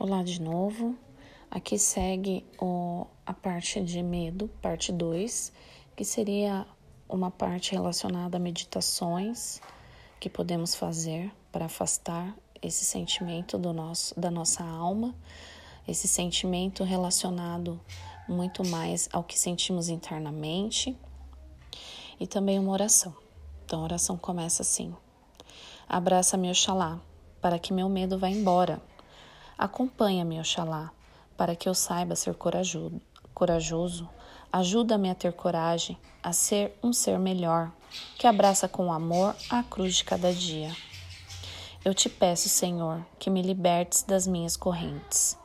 Olá de novo. Aqui segue o, a parte de medo, parte 2, que seria uma parte relacionada a meditações que podemos fazer para afastar esse sentimento do nosso, da nossa alma, esse sentimento relacionado muito mais ao que sentimos internamente, e também uma oração. Então a oração começa assim: Abraça-me, Oxalá, para que meu medo vá embora Acompanha-me, Oxalá, para que eu saiba ser corajoso. corajoso. Ajuda-me a ter coragem, a ser um ser melhor, que abraça com amor a cruz de cada dia. Eu te peço, Senhor, que me libertes das minhas correntes.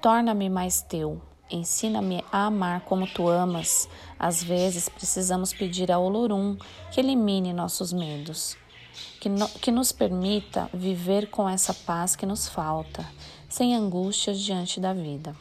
Torna-me mais teu, ensina-me a amar como tu amas. Às vezes precisamos pedir a Olorum que elimine nossos medos que, no, que nos permita viver com essa paz que nos falta, sem angústias diante da vida.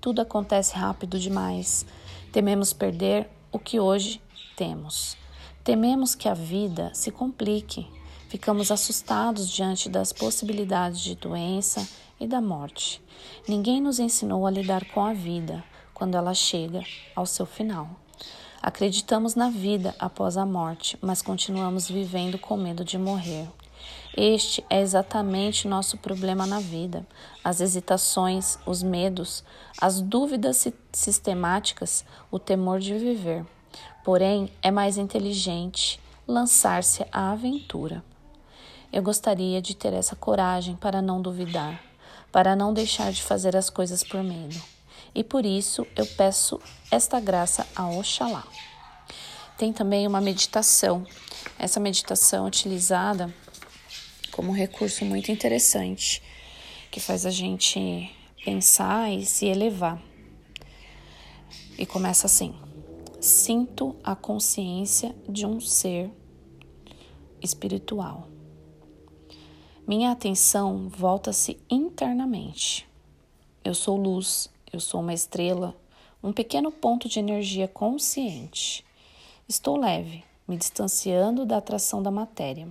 Tudo acontece rápido demais. Tememos perder o que hoje temos. Tememos que a vida se complique. Ficamos assustados diante das possibilidades de doença e da morte. Ninguém nos ensinou a lidar com a vida quando ela chega ao seu final. Acreditamos na vida após a morte, mas continuamos vivendo com medo de morrer. Este é exatamente nosso problema na vida. As hesitações, os medos, as dúvidas sistemáticas, o temor de viver. Porém, é mais inteligente lançar-se à aventura. Eu gostaria de ter essa coragem para não duvidar, para não deixar de fazer as coisas por medo e por isso eu peço esta graça a Oxalá. Tem também uma meditação. Essa meditação é utilizada como recurso muito interessante que faz a gente pensar e se elevar. E começa assim: Sinto a consciência de um ser espiritual. Minha atenção volta-se internamente. Eu sou luz, eu sou uma estrela, um pequeno ponto de energia consciente. Estou leve, me distanciando da atração da matéria.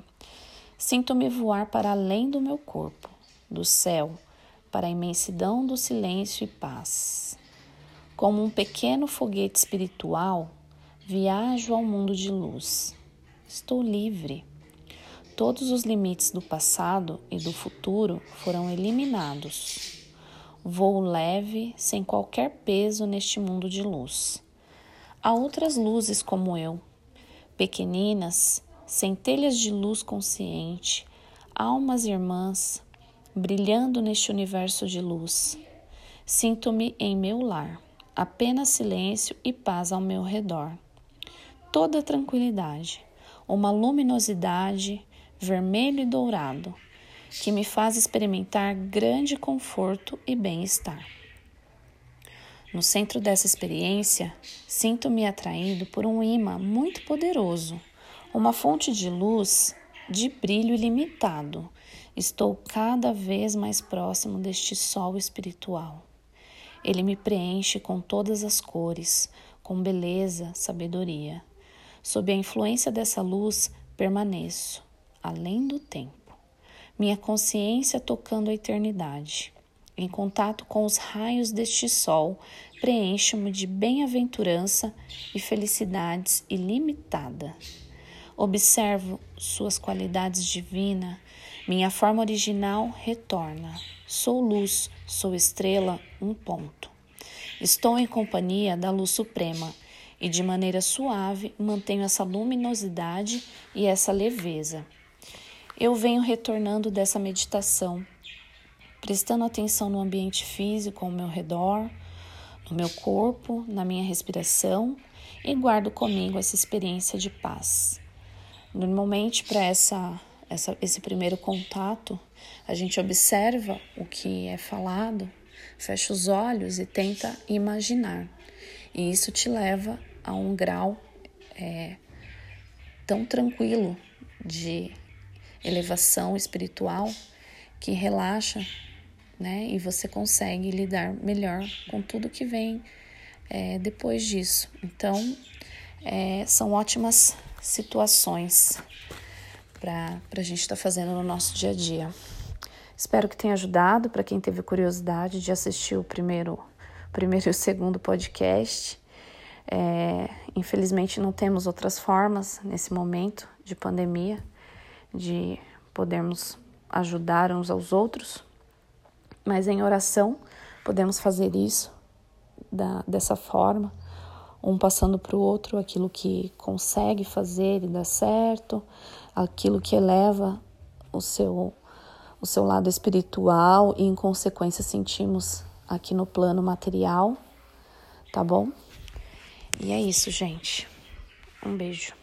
Sinto-me voar para além do meu corpo, do céu, para a imensidão do silêncio e paz. Como um pequeno foguete espiritual, viajo ao mundo de luz. Estou livre. Todos os limites do passado e do futuro foram eliminados. Voo leve, sem qualquer peso neste mundo de luz. Há outras luzes como eu, pequeninas, centelhas de luz consciente, almas irmãs, brilhando neste universo de luz. Sinto-me em meu lar, apenas silêncio e paz ao meu redor. Toda tranquilidade, uma luminosidade vermelho e dourado que me faz experimentar grande conforto e bem-estar. No centro dessa experiência, sinto-me atraído por um imã muito poderoso, uma fonte de luz de brilho ilimitado. Estou cada vez mais próximo deste sol espiritual. Ele me preenche com todas as cores, com beleza, sabedoria. Sob a influência dessa luz, permaneço, além do tempo minha consciência tocando a eternidade. Em contato com os raios deste sol, preencho-me de bem-aventurança e felicidades ilimitada. Observo suas qualidades divinas, minha forma original retorna. Sou luz, sou estrela, um ponto. Estou em companhia da luz suprema e de maneira suave mantenho essa luminosidade e essa leveza eu venho retornando dessa meditação, prestando atenção no ambiente físico ao meu redor, no meu corpo, na minha respiração e guardo comigo essa experiência de paz. Normalmente, para essa, essa, esse primeiro contato, a gente observa o que é falado, fecha os olhos e tenta imaginar. E isso te leva a um grau é, tão tranquilo de elevação espiritual que relaxa, né? E você consegue lidar melhor com tudo que vem é, depois disso. Então, é, são ótimas situações para a gente estar tá fazendo no nosso dia a dia. Espero que tenha ajudado para quem teve curiosidade de assistir o primeiro, primeiro e o segundo podcast. É, infelizmente não temos outras formas nesse momento de pandemia de podermos ajudar uns aos outros, mas em oração podemos fazer isso da, dessa forma, um passando para o outro aquilo que consegue fazer e dá certo, aquilo que eleva o seu o seu lado espiritual e, em consequência, sentimos aqui no plano material, tá bom? E é isso, gente. Um beijo.